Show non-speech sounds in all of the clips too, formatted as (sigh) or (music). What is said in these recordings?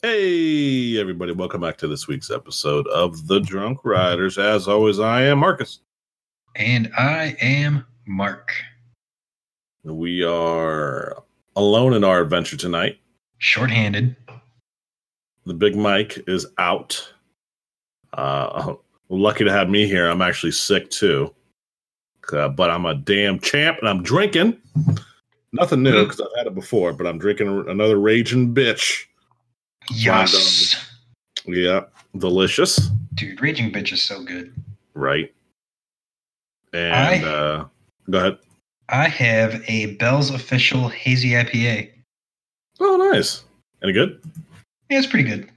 Hey, everybody, welcome back to this week's episode of The Drunk Riders. As always, I am Marcus. And I am Mark. We are alone in our adventure tonight. Shorthanded. The big Mike is out. Uh, (laughs) lucky to have me here. I'm actually sick too, uh, but I'm a damn champ and I'm drinking. Nothing new because I've had it before, but I'm drinking another raging bitch. Yes. Yeah, delicious. Dude, Raging Bitch is so good. Right. And I- uh, go ahead. I have a Bell's official hazy IPA. Oh, nice. Any good? Yeah, it's pretty good.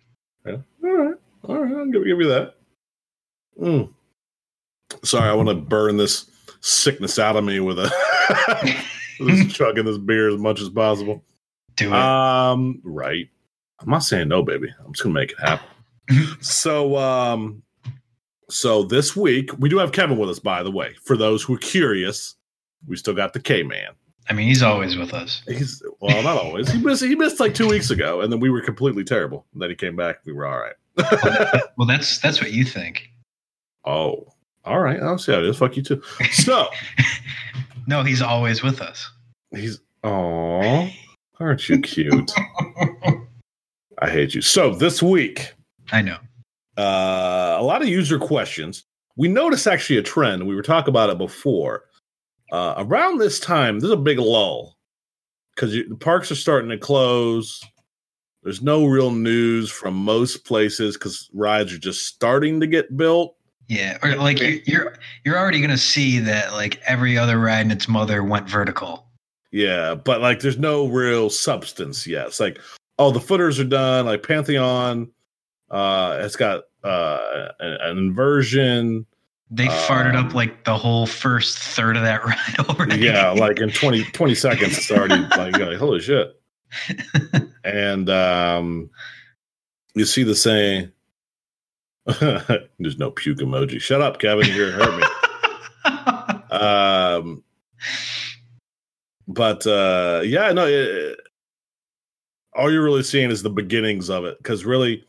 Yeah. All right. All right. I'll give, give you that. Mm. Sorry, I want to burn this sickness out of me with a (laughs) (laughs) chugging this beer as much as possible. Do it. Um, right. I'm not saying no, baby. I'm just gonna make it happen. so, um, so this week we do have Kevin with us. By the way, for those who are curious, we still got the K Man. I mean, he's always with us. He's well, not always. He missed. He missed like two weeks ago, and then we were completely terrible. And then he came back. We were all right. (laughs) Well, that's that's what you think. oh, all right. I'll see how it is. Fuck you too. So (laughs) No, he's always with us. he's. Oh, aren't you cute? (laughs) I hate you. So this week, I know. uh, a lot of user questions. We noticed actually a trend. We were talking about it before. Uh, around this time, there's a big lull because the parks are starting to close. There's no real news from most places because rides are just starting to get built. Yeah, or like you're you're, already gonna see that like every other ride and its mother went vertical. Yeah, but like there's no real substance yet. It's like, oh, the footers are done. Like Pantheon, uh, it's got uh an, an inversion. They farted Um, up like the whole first third of that (laughs) ride already. Yeah, like in 20, (laughs) 20 seconds, it's already like, like holy shit. (laughs) and um, you see the saying, "There's no puke emoji." Shut up, Kevin. You're hurt me. um, but uh, yeah, no. It, all you're really seeing is the beginnings of it, because really,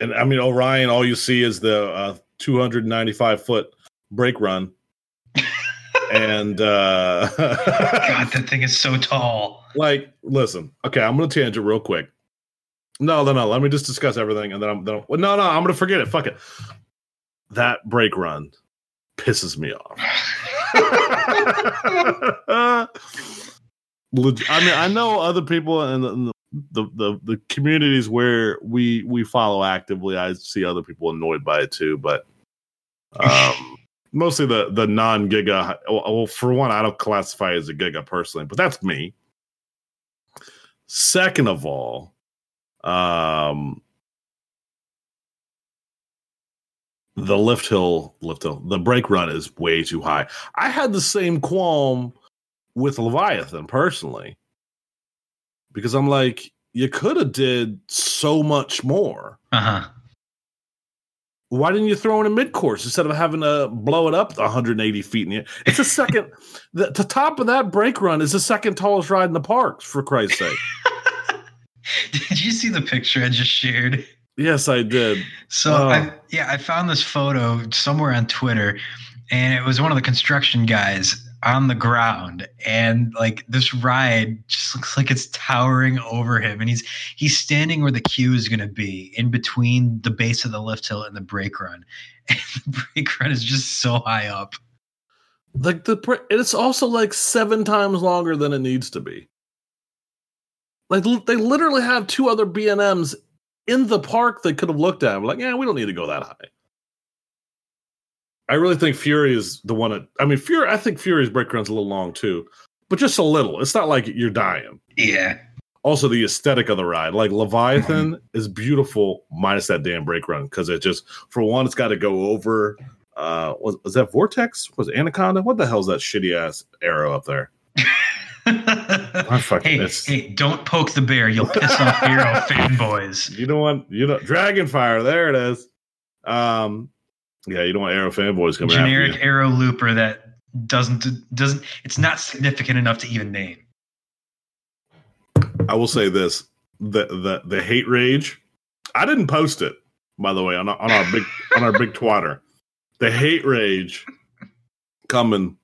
and I mean Orion. All you see is the uh, 295 foot brake run, (laughs) and uh, (laughs) God, that thing is so tall. like listen okay i'm gonna tangent real quick no no no let me just discuss everything and then i'm then I'm- well, no no i'm gonna forget it fuck it that brake run pisses me off (laughs) i mean i know other people in the, in the the, the the communities where we we follow actively i see other people annoyed by it too but um (laughs) mostly the the non giga well for one i don't classify as a giga personally but that's me Second of all, um, the lift hill, lift hill, the brake run is way too high. I had the same qualm with Leviathan personally, because I'm like, you could have did so much more. Uh huh. Why didn't you throw in a mid course instead of having to blow it up 180 feet in the air? It's a second, (laughs) the, the top of that brake run is the second tallest ride in the parks, for Christ's sake. (laughs) Did you see the picture I just shared? yes, I did. So Oh. I, yeah, I found this photo somewhere on Twitter, and it was one of the construction guys on the ground, and like this ride just looks like it's towering over him, and he's he's standing where the queue is going to be, in between the base of the lift hill and the brake run, (laughs) and the brake run is just so high up. like the it's also like seven times longer than it needs to be. Like they literally have two other b&ms in the park they could have looked at. Like yeah we don't need to go that high i really think fury is the one that i mean fury i think fury's brake run's a little long too but just a little. It's not like you're dying. Yeah, also the aesthetic of the ride. Like leviathan (laughs) is beautiful minus that damn break run because it just for one it's got to go over uh was, was that vortex? Was it anaconda? What the hell's that shitty ass arrow up there? (laughs) Hey, it's- hey, don't poke the bear. You'll piss off arrow (laughs) fanboys. you don't want you know dragonfire there it is. Um yeah you don't want arrow fanboys coming Generic arrow looper that doesn't doesn't. It's not significant enough to even name. i will say this the the the hate rage I didn't post it, by the way, on our, on our big (laughs) on our big twatter. The hate rage coming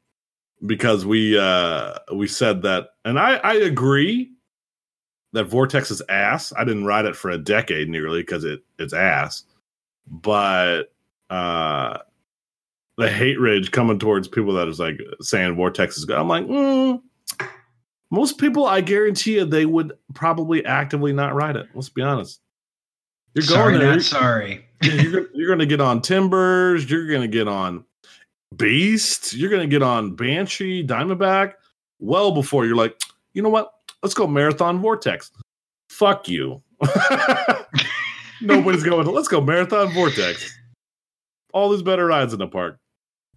because we uh we said that, and I I agree that Vortex is ass. I didn't ride it for a decade nearly because it it's ass, but uh the hate rage coming towards people that is like saying Vortex is good. I'm like, mm, most people, I guarantee you, they would probably actively not ride it. Let's be honest. You're sorry, going there. Not sorry. (laughs) you're, you're going to get on Timbers. You're going to get on Beast. You're going to get on Banshee, Diamondback. Well before you're like, you know what? Let's go Marathon Vortex. Fuck you. (laughs) Nobody's going. Let's go Marathon Vortex. All these better rides in the park.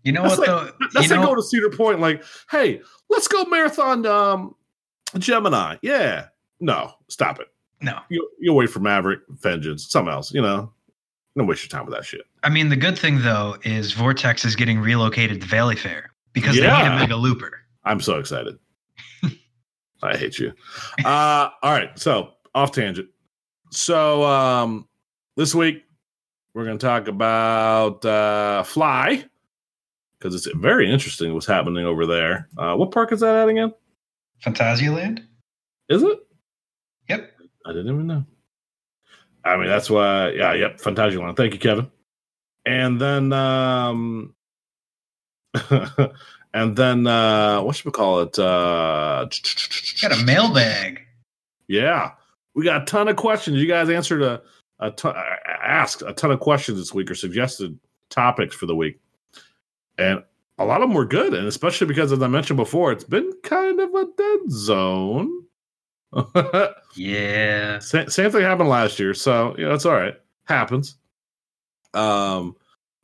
You know that's what? Like, though? That's you like know, go to Cedar Point. Like, hey, let's go Marathon um, Gemini. Yeah. No, stop it. No. You you wait for Maverick, Vengeance, something else, you know. Don't waste your time with that shit. I mean, the good thing though is Vortex is getting relocated to Valley Fair because yeah. they need a mega looper. I'm so excited. (laughs) I hate you. Uh all right, so off tangent. So um this week we're gonna talk about uh Fly because it's very interesting what's happening over there. Uh what park is that at again? Phantasialand? Is it? Yep. I didn't even know. I mean, that's why, yeah, yep, Phantasialand. Thank you, Kevin. And then, um, (laughs) and then, uh, what should we call it? Uh, got a mailbag. Yeah, we got a ton of questions. You guys answered a, a ton, asked a ton of questions this week or suggested topics for the week, and a lot of them were good. And especially because, as I mentioned before, it's been kind of a dead zone (laughs) yeah. Same, same thing happened last year, so yeah, that's all right. Happens. Um,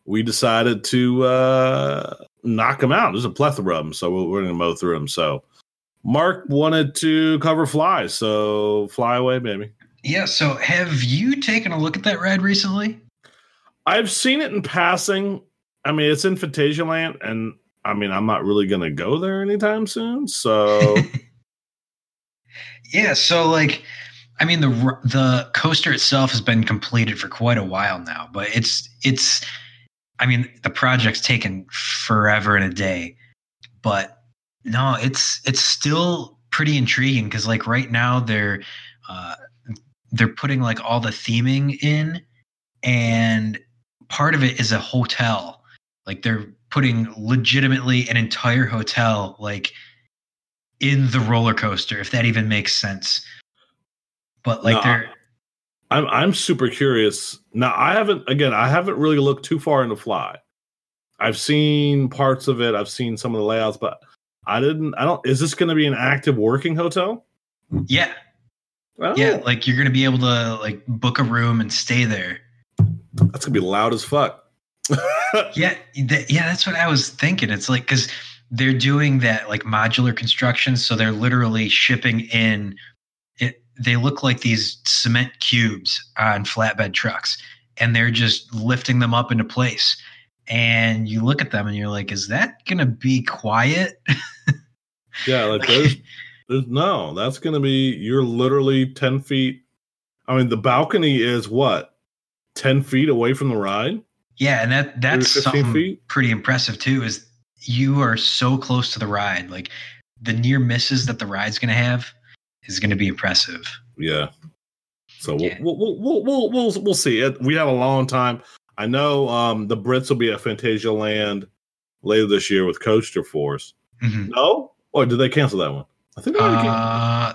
we decided to uh knock them out. There's a plethora of them, so we're, we're going to mow through them. So, Mark wanted to cover flies, so fly away, baby. Yeah. So, have you taken a look at that ride recently? I've seen it in passing. I mean, it's in Phantasialand, and I mean, I'm not really going to go there anytime soon. So, (laughs) Yeah, so like I mean the the coaster itself has been completed for quite a while now, but it's it's I mean the project's taken forever and a day. But no, it's it's still pretty intriguing cuz like right now they're uh they're putting like all the theming in and part of it is a hotel. Like they're putting legitimately an entire hotel like in the roller coaster, if that even makes sense. But like no, they're I'm I'm super curious. Now I haven't again, I haven't really looked too far into Fly. I've seen parts of it, I've seen some of the layouts, but I didn't I don't is this gonna be an active working hotel? Yeah. Oh. Yeah, like you're gonna be able to like book a room and stay there. That's gonna be loud as fuck. (laughs) yeah, th- yeah, that's what I was thinking. It's like because they're doing that like modular construction so they're literally shipping in it they look like these cement cubes on flatbed trucks and they're just lifting them up into place and you look at them and you're like is that gonna be quiet (laughs) yeah like (laughs) there's there's no that's gonna be you're literally 10 feet i mean the balcony is what 10 feet away from the ride yeah and that that's something feet? pretty impressive too is you are so close to the ride. Like the near misses that the ride's going to have is going to be impressive. Yeah. So we'll, yeah. We'll, we'll, we'll, we'll, we'll, see. We have a long time. I know um, the Brits will be at Phantasialand later this year with Coaster Force. Mm-hmm. No? Or did they cancel that one? I think uh,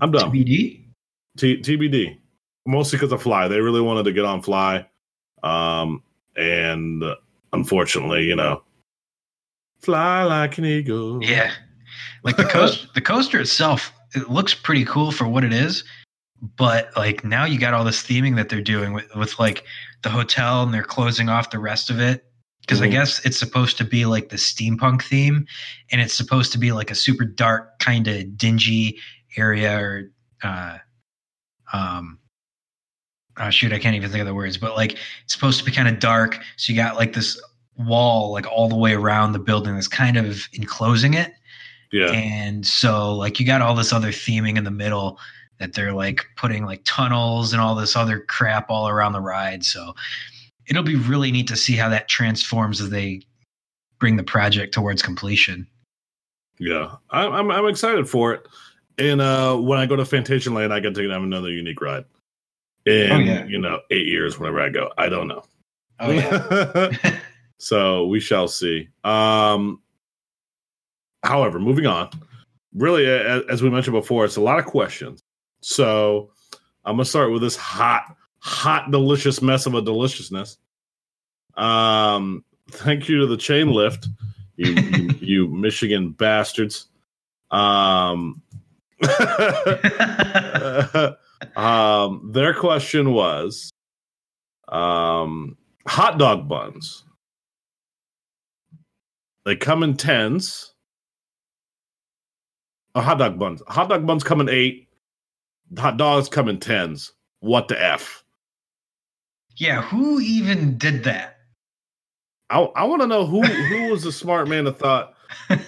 I'm done. TBD? T- TBD. Mostly because of Fly. They really wanted to get on Fly. Um, and uh, unfortunately, you know, Fly like an eagle. Yeah. Like the coaster (laughs) the coaster itself, it looks pretty cool for what it is. But like now you got all this theming that they're doing with, with like the hotel and they're closing off the rest of it. Because mm-hmm. I guess it's supposed to be like the steampunk theme and it's supposed to be like a super dark, kind of dingy area or uh um oh shoot, I can't even think of the words, but like it's supposed to be kind of dark. So you got like this wall like all the way around the building that's kind of enclosing it. Yeah. And so like you got all this other theming in the middle that they're like putting like tunnels and all this other crap all around the ride. So it'll be really neat to see how that transforms as they bring the project towards completion. Yeah, I'm I'm, I'm excited for it. And uh, when I go to Phantasialand, I get to have another unique ride. In Oh, yeah. you know eight years, whenever I go, I don't know. Oh yeah. (laughs) (laughs) so we shall see. Um, however, moving on. Really, as we mentioned before, it's a lot of questions. So I'm gonna start with this hot, hot, delicious mess of a deliciousness. Um, thank you to the chain lift, you, you, (laughs) you Michigan bastards. Um, (laughs) um, their question was, um, hot dog buns. They come in tens. Oh, hot dog buns. Hot dog buns come in eight. Hot dogs come in tens. What the f? Yeah, who even did that? I I want to know who who was the smart man that thought. (laughs)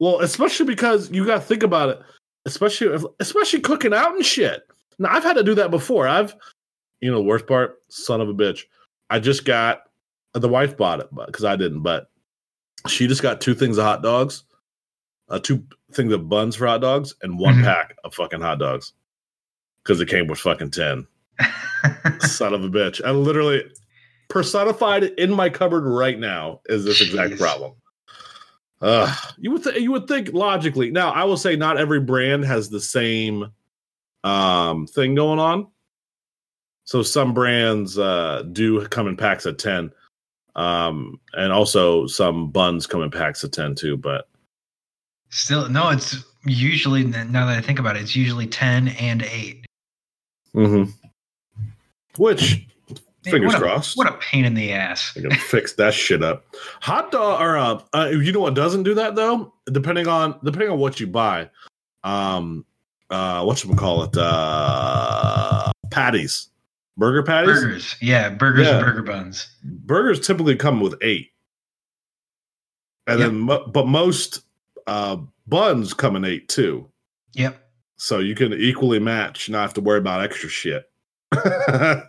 Well, especially because you got to think about it, especially if, especially cooking out and shit. Now I've had to do that before. I've, you know, the worst part, son of a bitch. I just got the wife bought it, but because I didn't, but she just got two things of hot dogs, uh, two things of buns for hot dogs, and one Mhm. pack of fucking hot dogs because it came with fucking ten. Son of a bitch! I literally personified in my cupboard right now is this exact Jeez. problem. Uh, you would th- you would think logically. Now, I will say not every brand has the same um thing going on. So some brands uh do come in packs of 10. Um and also some buns come in packs of 10 too, but Still, no, it's usually now that I think about it, it's usually ten and eight. Which Man, fingers what a- crossed. What a pain in the ass. I can fix that shit up. Hot dog or uh, uh you know what doesn't do that though? Depending on depending on what you buy. Um uh what should we call it? Uh patties. Burger patties? Burgers, yeah, burgers Yeah. and burger buns. Burgers typically come with 8. And Yep. then mo- but most uh buns come in 8 too. Yep. So you can equally match, not have to worry about extra shit. (laughs)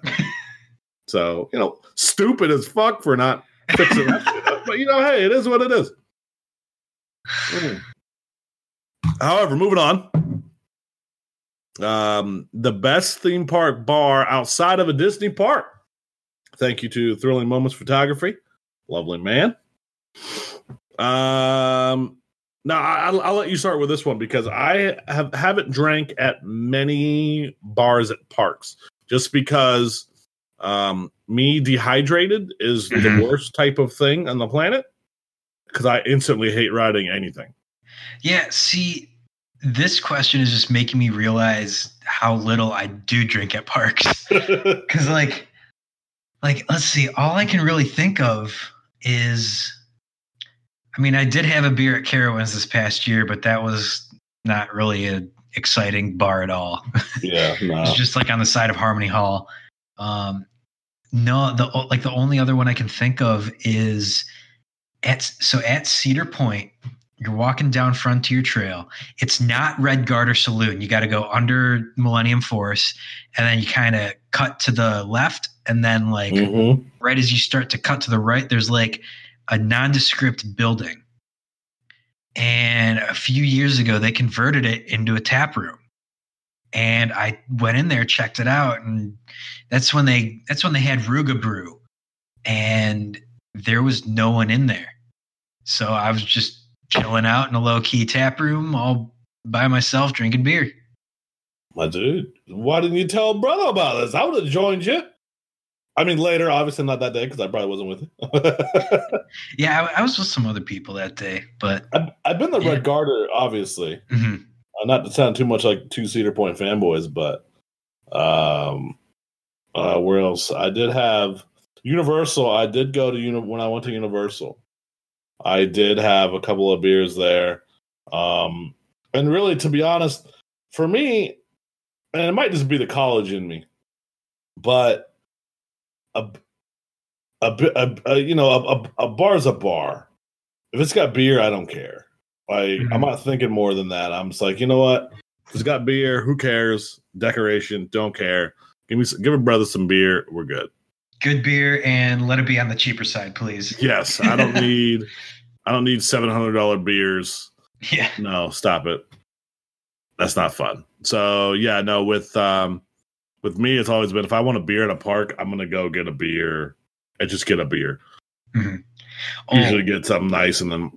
so, you know, stupid as fuck for not fixing that shit up. But you know, hey, it is what it is. Mm. (sighs) However, moving on. Um, the best theme park bar outside of a Disney park. Thank you to Thrilling Moments Photography. Lovely man. Um, now I'll, I'll let you start with this one because I have haven't drank at many bars at parks just because um, me dehydrated is the Mhm. worst type of thing on the planet because I instantly hate riding anything. Yeah, see, this question is just making me realize how little I do drink at parks. (laughs) Cause like like let's see, all I can really think of is I mean, I did have a beer at Carowinds this past year, but that was not really a exciting bar at all. (laughs) yeah, no. It's just like on the side of Harmony Hall. Um, no, the like the only other one I can think of is at so at Cedar Point. You're walking down Frontier Trail. It's not Red Garter Saloon. You got to go under Millennium Force, and then you kind of cut to the left, and then like Mhm. right as you start to cut to the right, there's like a nondescript building. And a few years ago, they converted it into a tap room. And I went in there, checked it out, and that's when they that's when they had Ruga Brew, and there was no one in there. So I was just chilling out in a low key tap room, all by myself, drinking beer. My dude, why didn't you tell brother about this? I would have joined you. I mean, later, obviously not that day because I probably wasn't with you. (laughs) Yeah, I, I was with some other people that day, but I've, I've been the Yeah. Red Garter, obviously. mhm. Uh, not to sound too much like two Cedar Point fanboys, but um, uh, where else? I did have Universal. I did go to uni- when I went to Universal. I did have a couple of beers there, um, and really, to be honest, for me, and it might just be the college in me, but a a, a, a you know a, a, bar's a bar. If it's got beer, I don't care. Like I'm Mhm. not thinking more than that. I'm just like, you know what? It's got beer. Who cares? Decoration. Don't care. Give me, give a brother some beer. We're good. Good beer and let it be on the cheaper side, please. Yes, I don't (laughs) need, I don't need seven hundred dollar beers. Yeah. No, stop it. That's not fun. So yeah, no. With um, with me, it's always been if I want a beer in a park, I'm gonna go get a beer and just get a beer. Mhm. Usually get something nice and then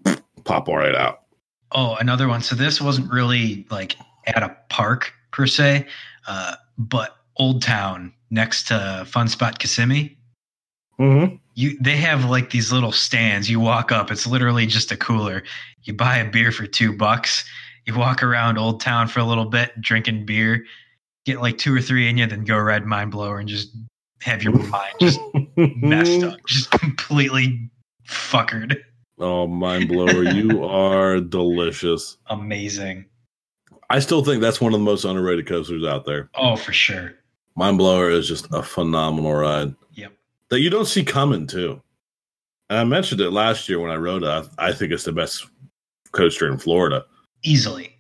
pop right out. Oh, another one. So this wasn't really like at a park per se, uh, but Old Town next to Fun Spot Kissimmee. Mm-hmm. You they have like these little stands. You walk up, it's literally just a cooler. You buy a beer for two bucks. You walk around Old Town for a little bit, drinking beer, get like two or three in you, then go ride Mind Blower and just have your mind just (laughs) messed up, just completely fuckered. Oh, mind blower! you (laughs) are delicious. Amazing. I still think that's one of the most underrated coasters out there. Oh, for sure. Mind blower is just a phenomenal ride. Yep. that you don't see coming too. And I mentioned it last year when I rode it. I, I think it's the best coaster in Florida, Easily.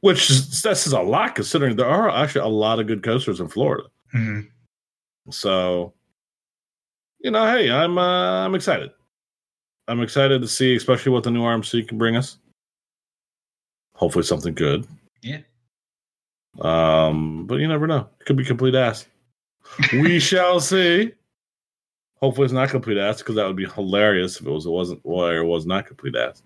Which is, that says a lot considering there are actually a lot of good coasters in Florida. Mhm. So, you know, hey, I'm uh, I'm excited. I'm excited to see, especially what the new RMC can bring us. Hopefully, something good. Yeah. Um, but you never know. It could be complete ass. we (laughs) shall see. Hopefully, it's not complete ass because that would be hilarious if it was. It wasn't. Or it was not complete ass.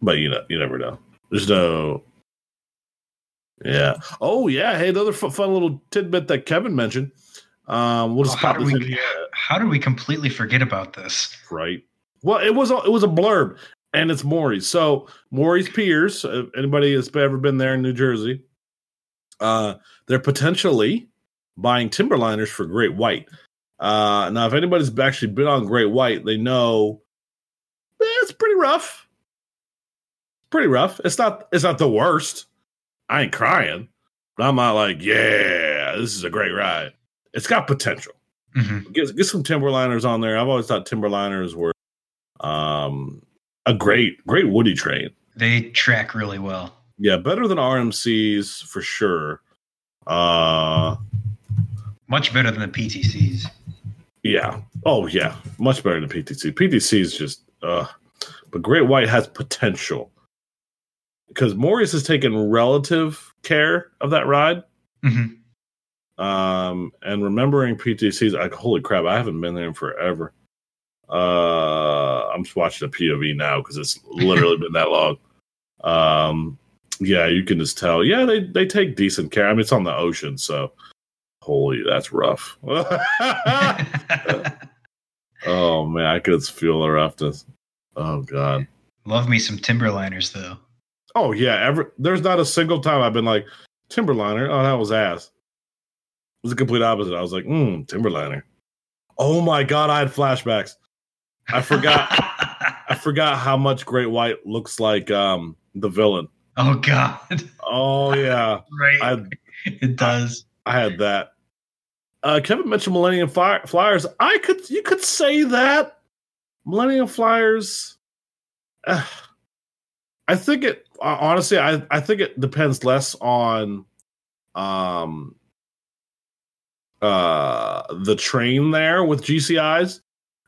But you know, you never know. There's no. Yeah. Oh yeah. Hey, another fu- fun little tidbit that Kevin mentioned. Um, we'll just Oh, how do we- in How do we completely forget about this? right? Well, it was a, it was a blurb, and it's Morey's. So Morey's Piers. uh, Anybody that's ever been there in New Jersey, uh, they're potentially buying timberliners for Great White. Uh, now, if anybody's actually been on Great White, they know eh, it's pretty rough. Pretty rough. It's not. It's not the worst. I ain't crying, but I'm not like, yeah, this is a great ride. It's got potential Mhm. get get some timberliners on there. I've always thought timberliners were um a great great woody train. They track really well. Yeah, better than RMCs for sure. Uh Much better than the PTCs. yeah. Oh yeah, much better than PTC. PTC is just uh but Great White has potential. Because Morey's has taken relative care of that ride. Mhm. Um, and remembering PTCs, like holy crap, I haven't been there in forever. Uh, I'm just watching a POV now because it's literally been that long. Um, yeah, you can just tell. Yeah, they they take decent care. I mean, it's on the ocean, so holy, that's rough. (laughs) oh man, I could feel the roughness. Oh god. Love me some Timberliners though. Oh yeah, ever there's not a single time I've been like Timberliner. Oh, that was ass. It was the complete opposite. I was like, mm, Timberliner. Oh my god, I had flashbacks. I forgot. (laughs) I forgot how much Great White looks like um the villain. oh God. Oh yeah, (laughs) Right. I it does. I had that. Uh, Kevin mentioned Millennium Fly- Flyers. I could you could say that Millennium Flyers. uh, I think it honestly. I I think it depends less on um uh the train there with GCIs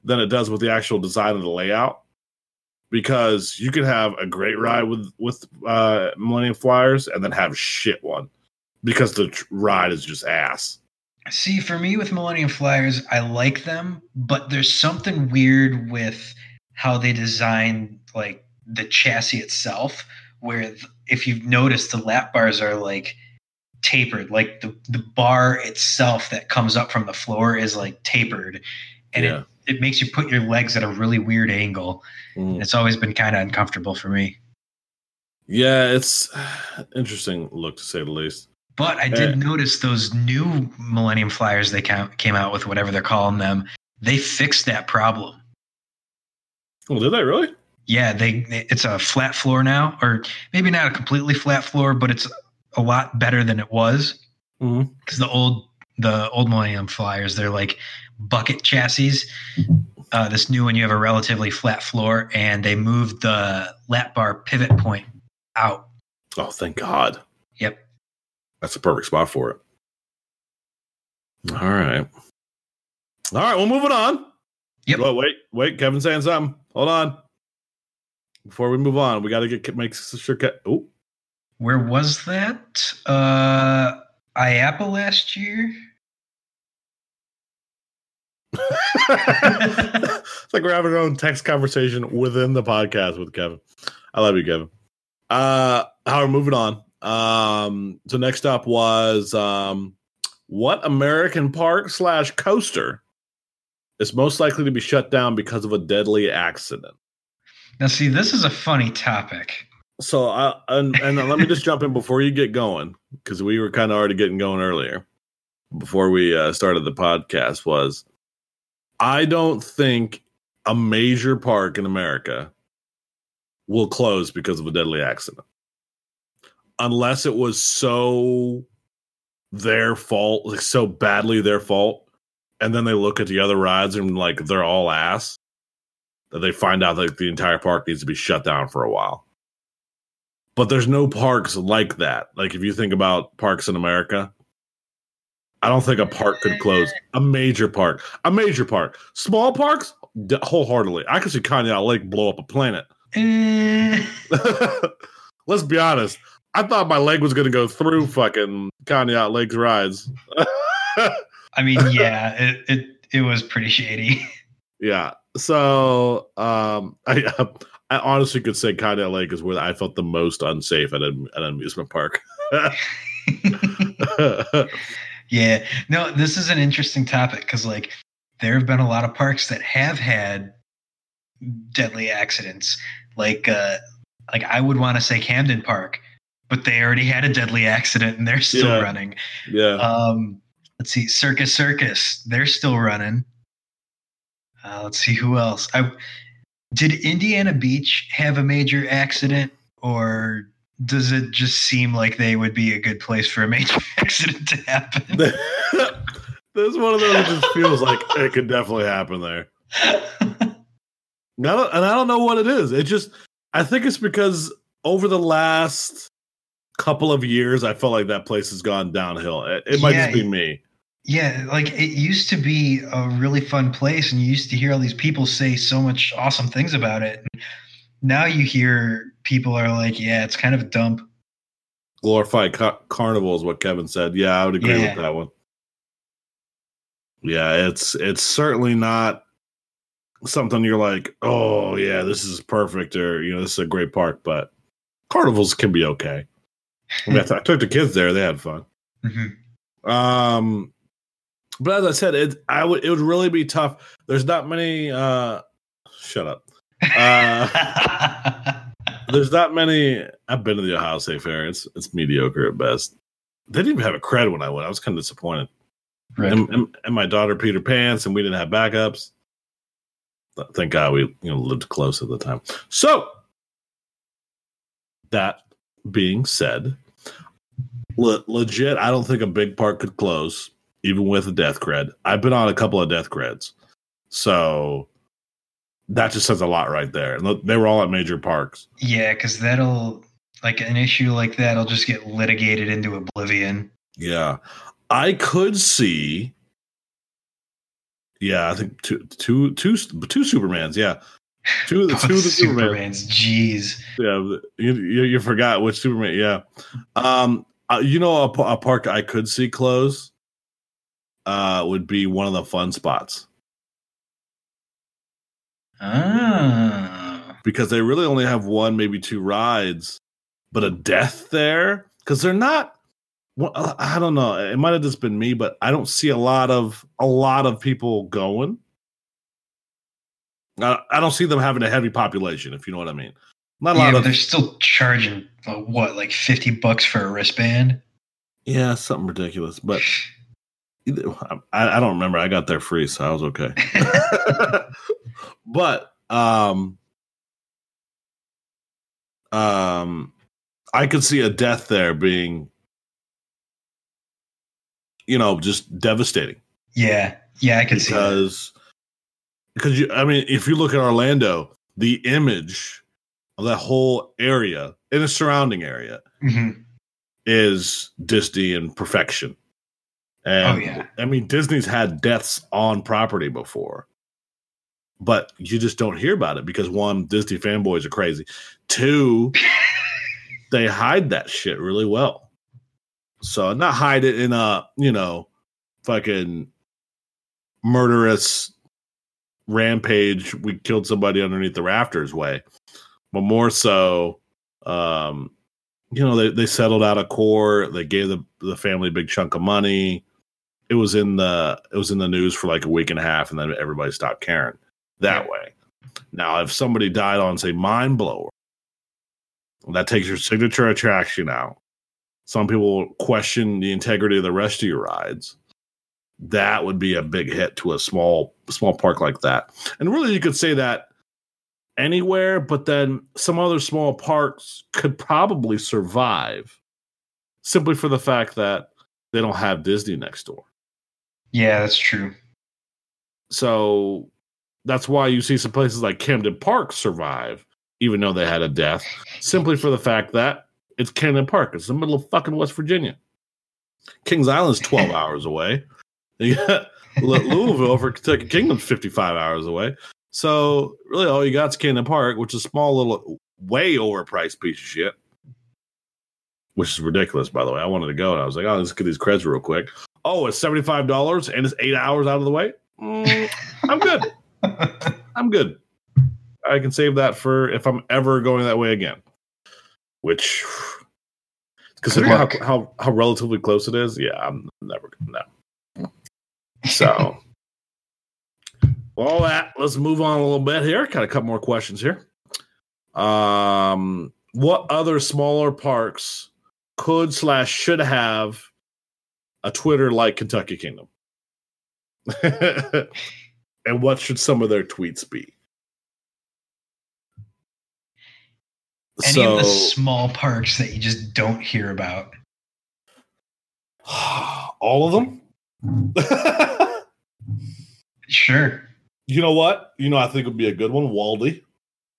than it does with the actual design of the layout. Because you can have a great ride with with uh, Millennium Flyers and then have shit one because the tr- ride is just ass. See, for me with Millennium Flyers, I like them, but there's something weird with how they design like the chassis itself. Where th- if you've noticed, the lap bars are like tapered, like the the bar itself that comes up from the floor is like tapered, and Yeah. it it makes you put your legs at a really weird angle. Mm. It's always been kind of uncomfortable for me. Yeah, it's (sighs) interesting look to say the least. But I did notice those new Millennium Flyers they ca- came out with, whatever they're calling them. They fixed that problem. Well, did they really? Yeah, they they- it's a flat floor now, or maybe not a completely flat floor, but it's a lot better than it was Mhm. because the old the old Millennium Flyers they're like bucket chassis. Uh, this new one you have a relatively flat floor, and they moved the lap bar pivot point out. Oh, thank God. Yep. That's the perfect spot for it. All right. All right, well, moving on. Yep. Oh, wait, wait, Kevin's saying something. Hold on. Before we move on, we got to get make sure. Oh, Where was that? Uh, IAAPA last year. it's like we're having our own text conversation within the podcast with Kevin. I love you, Kevin. Uh, how we're moving on. Um, so next up was um, what American park slash coaster is most likely to be shut down because of a deadly accident? Now, see, this is a funny topic. So, and, and let me just jump in before you get going because we were kind of already getting going earlier before we uh, started the podcast. Was I don't think a major park in America will close because of a deadly accident unless it was so their fault, like so badly their fault, and then they look at the other rides and like they're all ass that they find out that the entire park needs to be shut down for a while. But there's no parks like that. Like if you think about parks in America, I don't think a park could close. A major park, a major park, small parks, d- wholeheartedly. I could see Conneaut Lake blow up a planet. (laughs) Let's be honest. I thought my leg was going to go through fucking Conneaut Lake's rides. (laughs) I mean, yeah, it, it it was pretty shady. (laughs) yeah. So um, (laughs) I I honestly could say Conneaut Lake is where I felt the most unsafe at, an at an amusement park. (laughs) (laughs) yeah, no, this is an interesting topic because like there have been a lot of parks that have had deadly accidents. Like uh, like I would want to say Camden Park, but they already had a deadly accident and they're still Yeah. running. yeah. Um, let's see, Circus Circus, they're still running. Uh, let's see who else. I did Indiana Beach have a major accident, or does it just seem like they would be a good place for a major (laughs) accident to happen? (laughs) There's one of those that just feels like it could definitely happen there. And I don't, and I don't know what it is. It just, I think it's because over the last couple of years, I felt like that place has gone downhill. It, it might Yeah, just be me. Yeah, like it used to be a really fun place, and you used to hear all these people say so much awesome things about it. Now you hear people are like, "Yeah, it's kind of a dump." Glorified ca- carnival is what Kevin said. Yeah, I would agree Yeah. with that one. Yeah, it's it's certainly not something you're like, oh yeah, this is perfect, or you know, this is a great park. But carnivals can be okay. I, mean, I, (laughs) took the kids there; they had fun. Mhm. Um, but as I said, it I would it would really be tough. There's not many. uh Shut up. Uh, there's not many. I've been to the Ohio State Fair. It's it's mediocre at best. They didn't even have a cred when I went. I was kind of disappointed. Right. And, and, and my daughter Peter Pants, and we didn't have backups. Thank God we you know lived close at the time. So that being said, le- legit, I don't think a big park could close even with a death cred. I've been on a couple of death creds, so that just says a lot right there. And they were all at major parks. Yeah, because that'll like an issue like that'll just get litigated into oblivion. Yeah, I could see. Yeah, I think two, two, two, two Supermans. Yeah, two of the two of the (laughs) Supermans. Supermans. Jeez. Yeah, you, you you forgot which Superman. Yeah, um, uh, you know a, a park I could see close. Uh, would be one of the fun spots Ah. because they really only have one, maybe two rides, but a death there because they're not. Well, I don't know. It might have just been me, but I don't see a lot of a lot of people going. I, I don't see them having a heavy population, if you know what I mean. Not a Yeah, lot of they're still charging uh, what, like fifty bucks for a wristband? yeah, something ridiculous. But (sighs) (laughs) I, I don't remember. I got there free, so I was okay. (laughs) but um, um, I could see a death there being, you know, just devastating yeah, yeah, I can see because because you. I mean, if you look at Orlando, the image of that whole area, in the surrounding area Mhm. is Disney and perfection. And Oh, yeah. I mean, Disney's had deaths on property before, but you just don't hear about it because one, Disney fanboys are crazy. Two, (laughs) they hide that shit really well. So not hide it in a you know fucking murderous rampage. We killed somebody underneath the rafters way, but more so, um, you know, they they settled out of court. They gave the the family a big chunk of money. It was in the it was in the news for like a week and a half, and then everybody stopped caring that way. Now, if somebody died on say mind blower, that takes your signature attraction out. Some people question the integrity of the rest of your rides. That would be a big hit to a small small park like that. And really, you could say that anywhere, but then some other small parks could probably survive simply for the fact that they don't have Disney next door. Yeah, that's true. So that's why you see some places like Camden Park survive, even though they had a death, simply for the fact that it's Camden Park. It's the middle of fucking West Virginia. Kings Island's 12 (laughs) hours away. (laughs) You got Louisville for Kentucky Kingdom's 55 hours away. So really all you got is Camden Park, which is a small little way overpriced piece of shit. Which is ridiculous, by the way. I wanted to go and I was like, oh, let's get these creds real quick. Oh, it's $75 and it's eight hours out of the way. Mm, I'm good. (laughs) I'm good. I can save that for if I'm ever going that way again. Which, considering how, how how relatively close it is, yeah, I'm never going no. So, (laughs) all that. Let's move on a little bit here. Got a couple more questions here. Um, what other smaller parks could slash should have a Twitter like Kentucky Kingdom? (laughs) and what should some of their tweets be? Any of the small parks that you just don't hear about. (sighs) all of them. (laughs) Sure. you know what? You know, I think would be a good one. Waldy.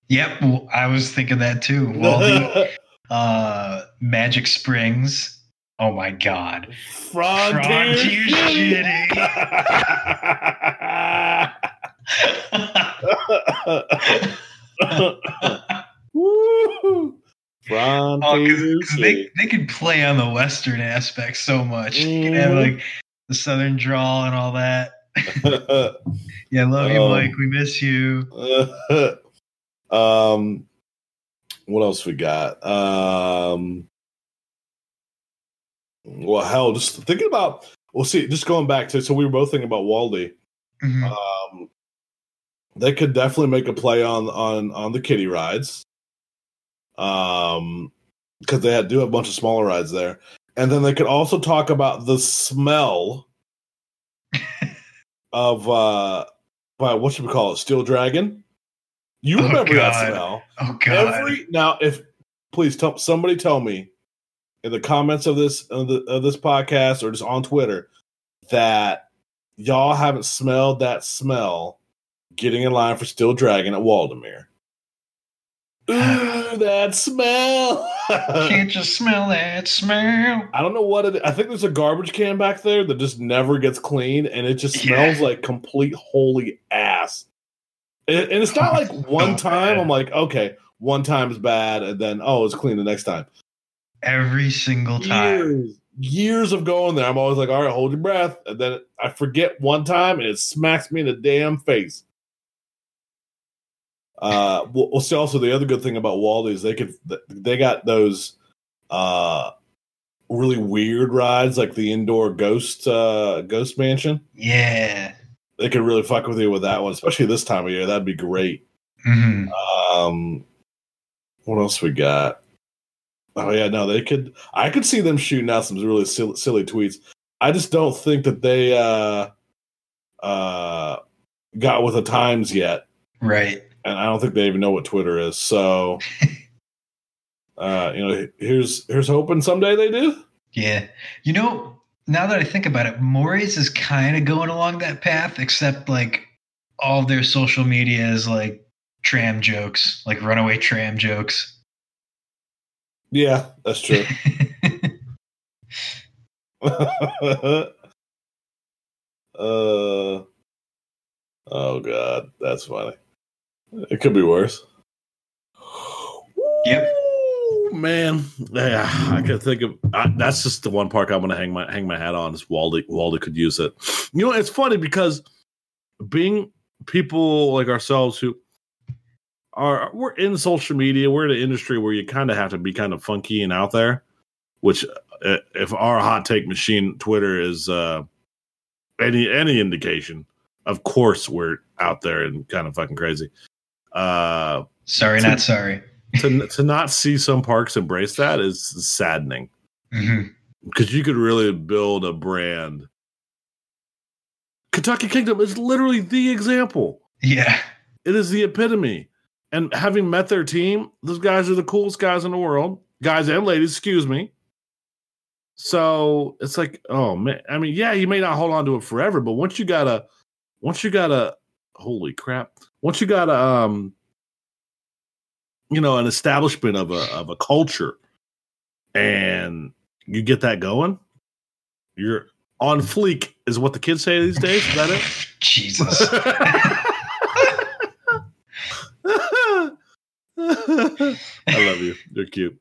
Yep. I was thinking that too. Waldy, (laughs) uh, Magic Springs. Oh my God. Frontier, Frontier City. Woo! Oh, Frontier because they, City. they could play on the Western aspect so much. You could have Mhm. like the Southern drawl and all that. (laughs) Yeah, love you, Um, Mike. We miss you. (laughs) um, what else we got? Um, well, hell, just thinking about. Well, see, just going back to so we were both thinking about Waldy. Mhm. Um, they could definitely make a play on on on the kiddie rides. Um, because they had, do have a bunch of smaller rides there, and then they could also talk about the smell (laughs) of uh, by what should we call it, Steel Dragon. You Oh, remember that smell? oh God. Every now, if please tell somebody tell me in the comments of this of, the, of this podcast or just on Twitter that y'all haven't smelled that smell getting in line for Steel Dragon at Waldameer. (sighs) Ooh, that smell! Can't you smell that smell? I don't know what it. I think there's a garbage can back there that just never gets cleaned, and it just Yeah. smells like complete holy ass. And, and it's not like (laughs) one So time. I'm like, okay, one time's bad, and then oh, it's clean the next time. Every single time. Years, years of going there, I'm always like, all right, hold your breath, and then I forget one time, and it smacks me in the damn face. Uh, (laughs) we'll, we'll see. Also, the other good thing about Waldy is they could they got those uh really weird rides like the indoor ghost uh ghost mansion. Yeah. They could really fuck with you with that one, especially this time of year. That'd be great. hmm Um, what else we got? Oh yeah, no, they could. I could see them shooting out some really silly, silly tweets. I just don't think that they uh uh got with the times yet, Right. and I don't think they even know what Twitter is. So, (laughs) uh, you know, here's here's hoping someday they do. Yeah. You know, now that I think about it, Morey's is kind of going along that path, except like all their social media is like tram jokes, like runaway tram jokes. Yeah, that's true. (laughs) (laughs) uh, oh god, that's funny. It could be worse. Yep. Ooh, man, yeah, I can think of. I, that's just the one park I'm going to hang my hang my hat on. Is Waldy? Waldy could use it. You know, it's funny because being people like ourselves who are we're in social media, we're in an industry where you kind of have to be kind of funky and out there. Which, uh, if our hot take machine Twitter is uh, any any indication, of course we're out there and kind of fucking crazy. Uh, sorry, not sorry. (laughs) to to not see some parks embrace that is saddening because you could really build a brand. Kentucky Kingdom is literally the example. Yeah. It is the epitome. And having met their team, those guys are the coolest guys in the world, guys and ladies, excuse me. So it's like, oh man, I mean, yeah, you may not hold on to it forever, but once you got a, once you got a, holy crap, once you got a, um, you know, an establishment of a of a culture, and you get that going, you're on fleek, is what the kids say these days. Is that it? (laughs) Jesus. (laughs) (laughs) I love you. You're cute.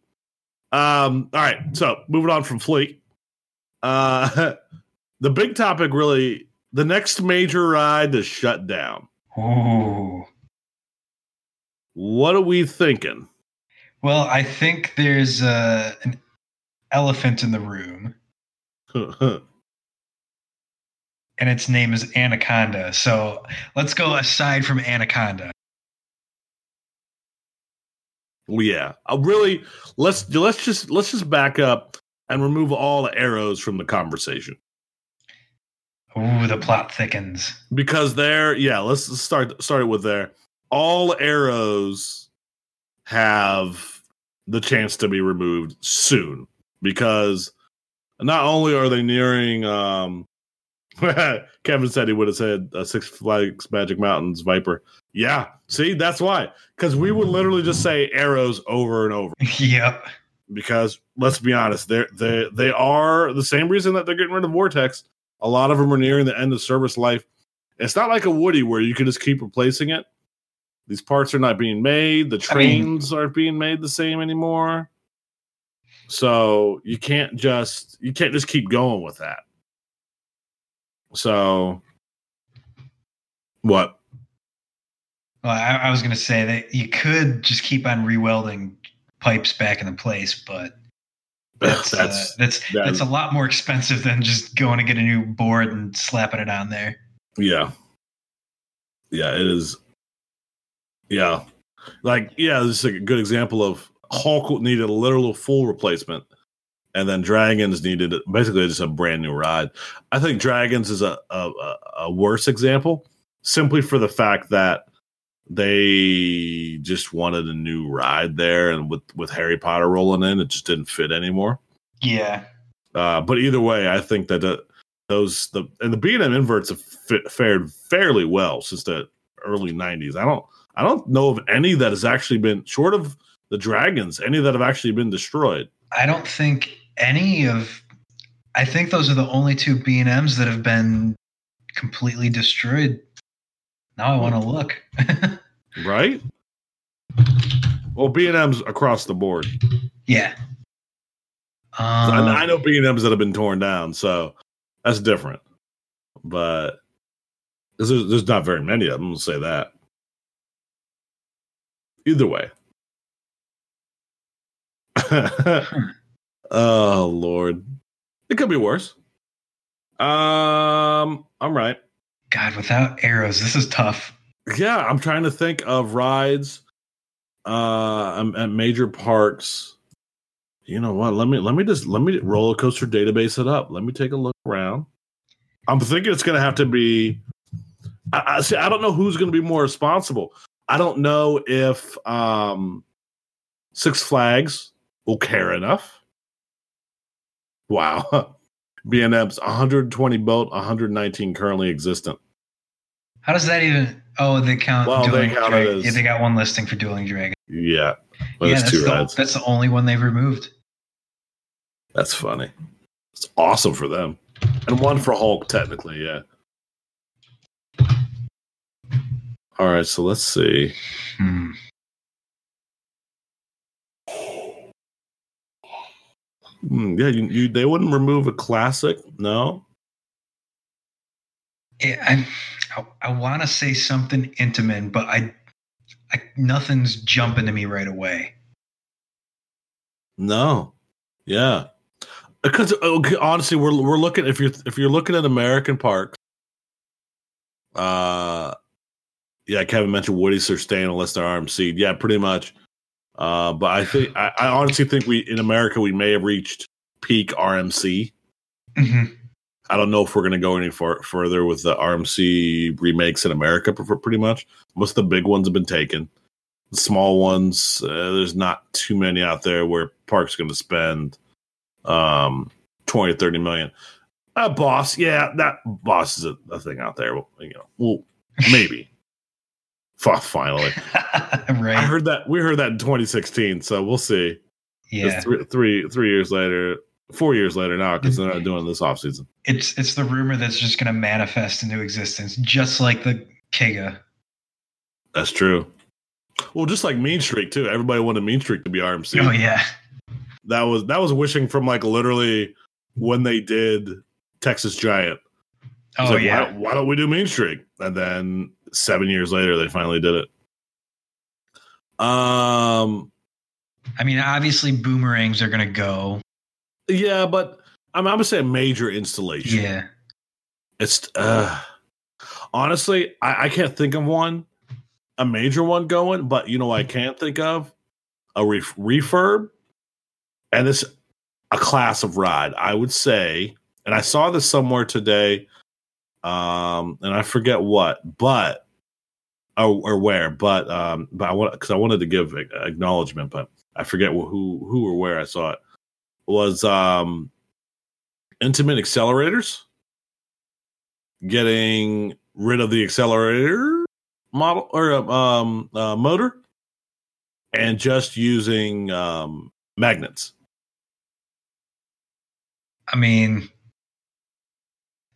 Um, all right, so moving on from Fleek. Uh (laughs) the big topic really the next major ride is shut down. Ooh. What are we thinking? Well, I think there's uh, an elephant in the room, (laughs) and its name is Anaconda. So let's go aside from Anaconda. Well, yeah. Uh, really let's let's just let's just back up and remove all the arrows from the conversation. Ooh, the plot thickens. because there yeah let's start start it with there all arrows have the chance to be removed soon because not only are they nearing um (laughs) kevin said he would have said uh, six flags magic mountains viper yeah. See that's why. Because we would literally just say arrows over and over. (laughs) Yep. because let's be honest they're they they are the same reason that they're getting rid of vortex. A lot of them are nearing the end of service life. It's not like a woody where you can just keep replacing it. These parts are not being made. The I mean- trains aren't being made the same anymore. So you can't just you can't just keep going with that. So what Well, I, I was going to say that you could just keep on rewelding pipes back into place, but that's that's uh, that's, that- that's a lot more expensive than just going to get a new board and slapping it on there. Yeah. Yeah, it is. Yeah. Like, yeah, this is a good example of Hulk needed a literal full replacement. And then Dragons needed basically just a brand new ride. I think Dragons is a, a, a- a worse example simply for the fact that they just wanted a new ride there. And with, with Harry Potter rolling in, it just didn't fit anymore. Yeah, Uh, but either way, I think that uh, those the and the B and M inverts have fit, fared fairly well since the early '90s. I don't I don't know of any that has actually been short of the dragons, any that have actually been destroyed. I don't think any of. I think those are the only two B and M's that have been completely destroyed. Now I want to look. (laughs) Right? Well, B and M's across the board. yeah. I, Um, I know B and M's that have been torn down, so that's different. But there's, there's not very many of them. I'll say that. Either way. (laughs) oh Lord, it could be worse. Um, I'm right. God, without arrows, this is tough. Yeah, I'm trying to think of rides uh um, at major parks. You know what? Let me let me just let me roller coaster database it up. Let me take a look around. I'm thinking it's going to have to be. I, I see. I don't know who's going to be more responsible. I don't know if um Six Flags will care enough. Wow, (laughs) B&M's 120 built, 119 currently existent. How does that even? Oh, they count. Well, they Dueling count Dragon. as- Yeah, they got one listing for Dueling Dragon. Yeah, but yeah, that's two the, that's the only one they've removed. That's funny. It's awesome for them, and one for Hulk technically. Yeah. All right, so let's see. Hmm. Hmm, yeah, you, you they wouldn't remove a classic, no. Yeah, I, I, I want to say something Intamin, but I, I, nothing's jumping to me right away. No, yeah, because okay, honestly, we're we're looking if you're if you're looking at American parks, uh, yeah, Kevin mentioned Woody's are staying unless they're RMC. Yeah, pretty much. Uh, but I think I, I honestly think we in America we may have reached peak RMC. hmm I don't know if we're going to go any far, further with the RMC remakes in America. Pretty much, most of the big ones have been taken. The small ones, uh, there's not too many out there where Park's going to spend um, twenty or thirty million. Uh, boss, yeah, that boss is a, a thing out there. Well, You know, well, (laughs) maybe. Finally. (laughs) I heard that we heard that in 2016, so we'll see. Yeah. Three, three, three years later, four years later now, because they're not doing this offseason. It's it's the rumor that's just going to manifest into existence, just like the Kega. That's true. Well, just like Mean Streak too. Everybody wanted Mean Streak to be RMC. Oh yeah. That was that was wishing from like literally when they did Texas Giant. Oh like, yeah. Why, why don't we do Mean Streak? And then seven years later, they finally did it. Um. I mean, obviously boomerangs are going to go. Yeah, but I'm, I'm gonna say a major installation. Yeah. It's uh, honestly, I, I can't think of one, a major one going. But you know, what I can't think of a ref- refurb, and this a class of ride. I would say, and I saw this somewhere today, um, and I forget what, but or, or where, but um, but I want because I wanted to give acknowledgement, but I forget who who or where I saw it was um Intamin accelerators. Getting rid of the accelerator model or um uh, motor. And just using um magnets. I mean,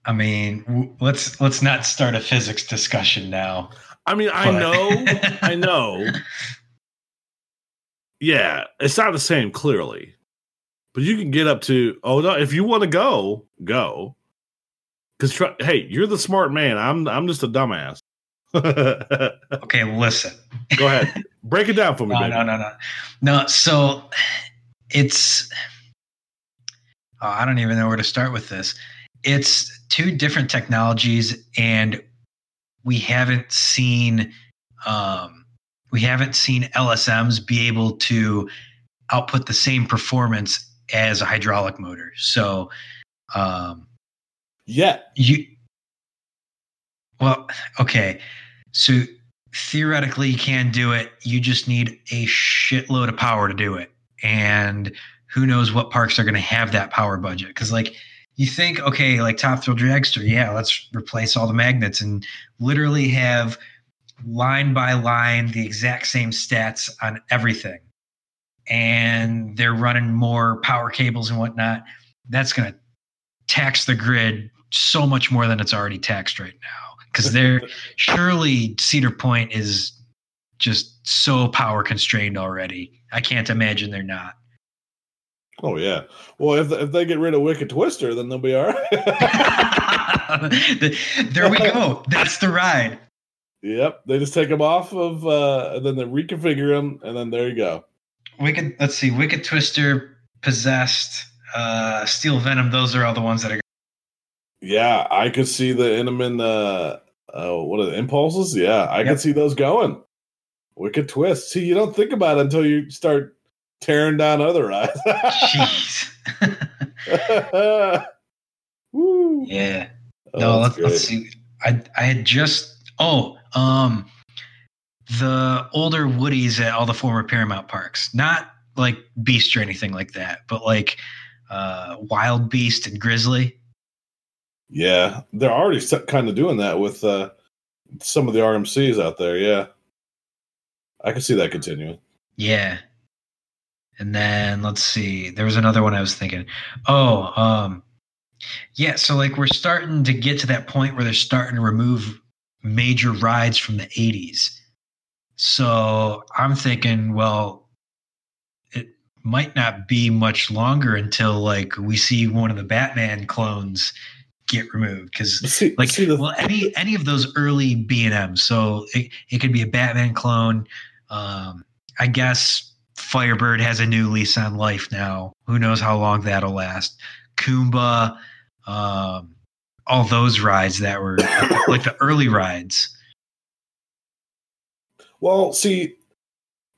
I mean, w- let's let's not start a physics discussion now. i mean i know i (laughs) know. Yeah it's not the same clearly but you can get up to oh no if you want to go go because hey you're the smart man i'm i'm just a dumbass (laughs) Okay, listen. Go ahead break it down for me (laughs) No, baby. no, no, no, no. So it's oh, I don't even know where to start with this. It's two different technologies, and we haven't seen um, we haven't seen LSMs be able to output the same performance as a hydraulic motor. So um, yeah. you well okay. So theoretically you can do it. You just need a shitload of power to do it. And who knows what parks are going to have that power budget. Because like you think okay like top thrill dragster yeah let's replace all the magnets and literally have line by line the exact same stats on everything and they're running more power cables and whatnot that's going to tax the grid so much more than it's already taxed right now because they're surely cedar point is just so power constrained already i can't imagine they're not Oh yeah. Well, if if they get rid of Wicked Twister, then they'll be all right. (laughs) there we go that's the ride yep. They just take them off of, uh, and then they reconfigure them, and then there you go. Wicked let's see wicked twister possessed uh steel venom those are all the ones that are Yeah, I could see the Intamin. Uh, uh, what are the impulses? Yeah, I Yep. could see those going. Wicked twist. See, you don't think about it until you start tearing down other (laughs) eyes. jeez (laughs) (laughs) Woo. yeah Oh, no, let's, let's see. I I had just oh um the older Woodies at all the former Paramount parks, not like Beast or anything like that, but like uh Wild Beast and Grizzly. Yeah, they're already kind of doing that with uh, some of the RMCs out there. Yeah, I can see that continuing. Yeah. And then let's see. There was another one I was thinking. Oh, um, yeah. So like we're starting to get to that point where they're starting to remove major rides from the 80s. So I'm thinking, well, it might not be much longer until like we see one of the Batman clones get removed because (laughs) like see the, well any any of those early b and M. so it, it could be a batman clone um i guess firebird has a new lease on life now who knows how long that'll last kumba um all those rides that were like the early rides well, see,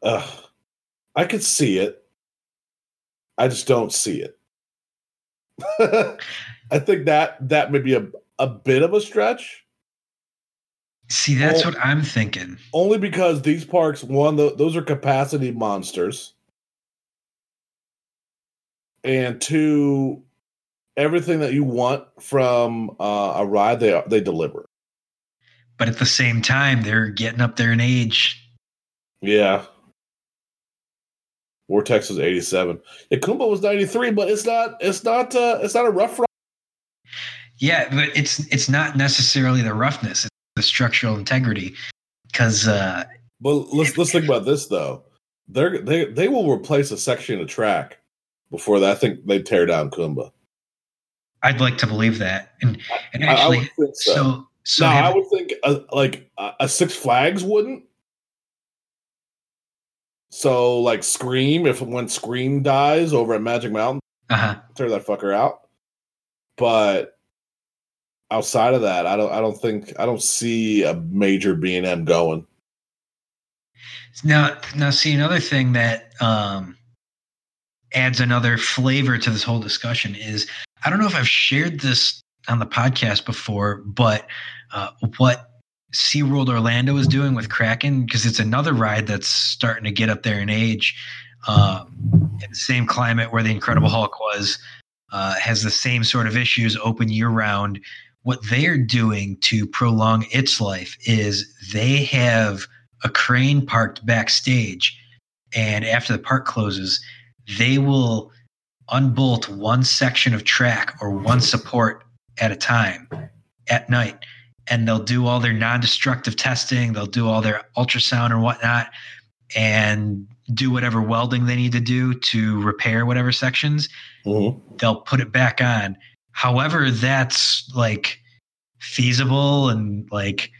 uh, I could see it. I just don't see it. (laughs) I think that that may be a a bit of a stretch. see that's Well- what i'm thinking only because these parks one th- those are capacity monsters and two everything that you want from uh, a ride they they deliver but at the same time they're getting up there in age. Yeah. Vortex was 87 yeah kumba was 93 but it's not it's not uh, it's not a rough ride yeah but it's it's not necessarily the roughness it's the structural integrity because uh but let's let's think about this though. They're they they will replace a section of track before that. I think they tear down kumba. I'd like to believe that. And and I- I actually, would think so. so so no, I would think a, like a, a Six Flags wouldn't. So like Scream, if when Scream dies over at Magic Mountain, uh-huh. tear that fucker out. But outside of that, I don't. I don't think. I don't see a major B and M going. now now see another thing that um adds another flavor to this whole discussion is I don't know if I've shared this on the podcast before, but uh, what SeaWorld Orlando is doing with Kraken because it's another ride that's starting to get up there in age. Um, in the same climate where the Incredible Hulk was, uh, has the same sort of issues open year round. What they're doing to prolong its life is they have a crane parked backstage, and after the park closes, they will unbolt one section of track or one support at a time at night. And they'll do all their non destructive testing, they'll do all their ultrasound and whatnot, and do whatever welding they need to do to repair whatever sections they'll put it back on. However, that's like feasible and like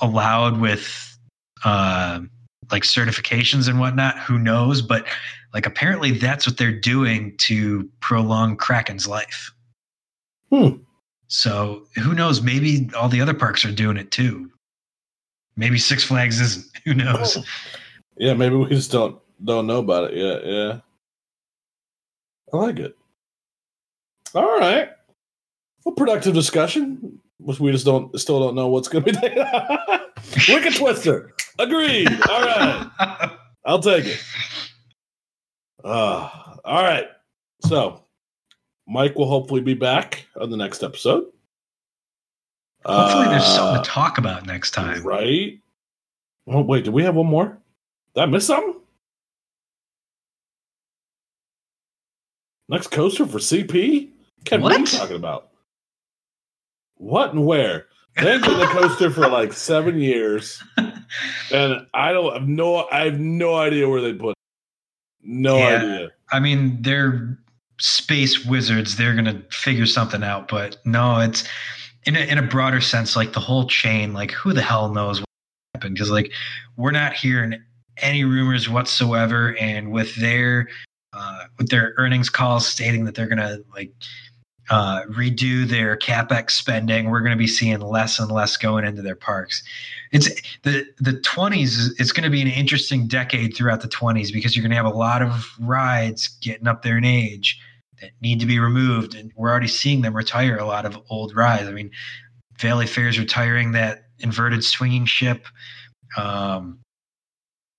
allowed with uh, like certifications and whatnot. Who knows? But like apparently that's what they're doing to prolong Kraken's life. Hmm. So who knows? Maybe all the other parks are doing it too. Maybe Six Flags isn't. (laughs) Who knows? Yeah, maybe we just don't don't know about it yet. Yeah, I like it. All right, well, productive discussion. Which we just don't still don't know what's going to be. (laughs) Wicked Twister. Agreed. All right, (laughs) I'll take it. Uh, all right. So, Mike will hopefully be back on the next episode. Hopefully, there's something Uh, to talk about next time. Right. Oh, wait, did we have one more? Did I miss something? Next coaster for CP? Ken, what, are you What? talking about? What and where? They've been the coaster for like (laughs) seven years, and I don't have no. I have no idea where they put. It. No Yeah. idea. I mean, they're space wizards. They're gonna figure something out. But no, it's in a, in a broader sense, like the whole chain. Like, who the hell knows what happened? Because like, we're not hearing any rumors whatsoever. And with their uh, with their earnings calls stating that they're gonna like uh, redo their capex spending, we're gonna be seeing less and less going into their parks. It's the the 20s it's going to be an interesting decade throughout the 20s because you're going to have a lot of rides getting up there in age that need to be removed and we're already seeing them retire a lot of old rides i mean Valleyfair's retiring that inverted swinging ship um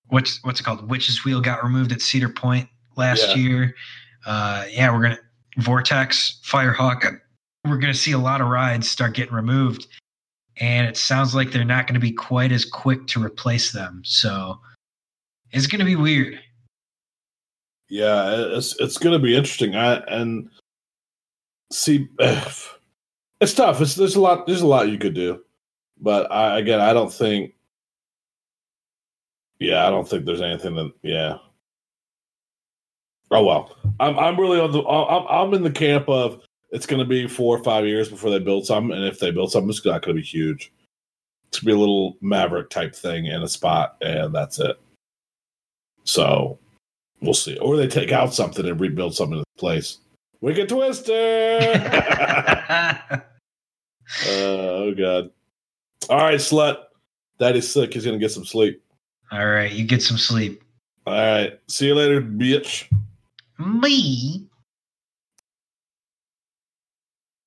what's what's it called witch's wheel got removed at cedar point last Yeah. year uh yeah we're gonna vortex firehawk we're gonna see a lot of rides start getting removed and it sounds like they're not going to be quite as quick to replace them. So it's going to be weird. Yeah, it's it's going to be interesting. I and see, (sighs) it's tough. It's there's a lot there's a lot you could do, but I again I don't think. Yeah, I don't think there's anything that yeah. Oh well, I'm I'm really on the I'm I'm in the camp of it's going to be four or five years before they build something, and if they build something, it's not going to be huge. It's going to be a little Maverick type thing in a spot, and that's it. So we'll see, or they take out something and rebuild something in the place. Wicked Twister. uh, (laughs) oh god. All right, slut. Daddy's sick. He's gonna get some sleep. All right, you get some sleep. All right. See you later, bitch. Me.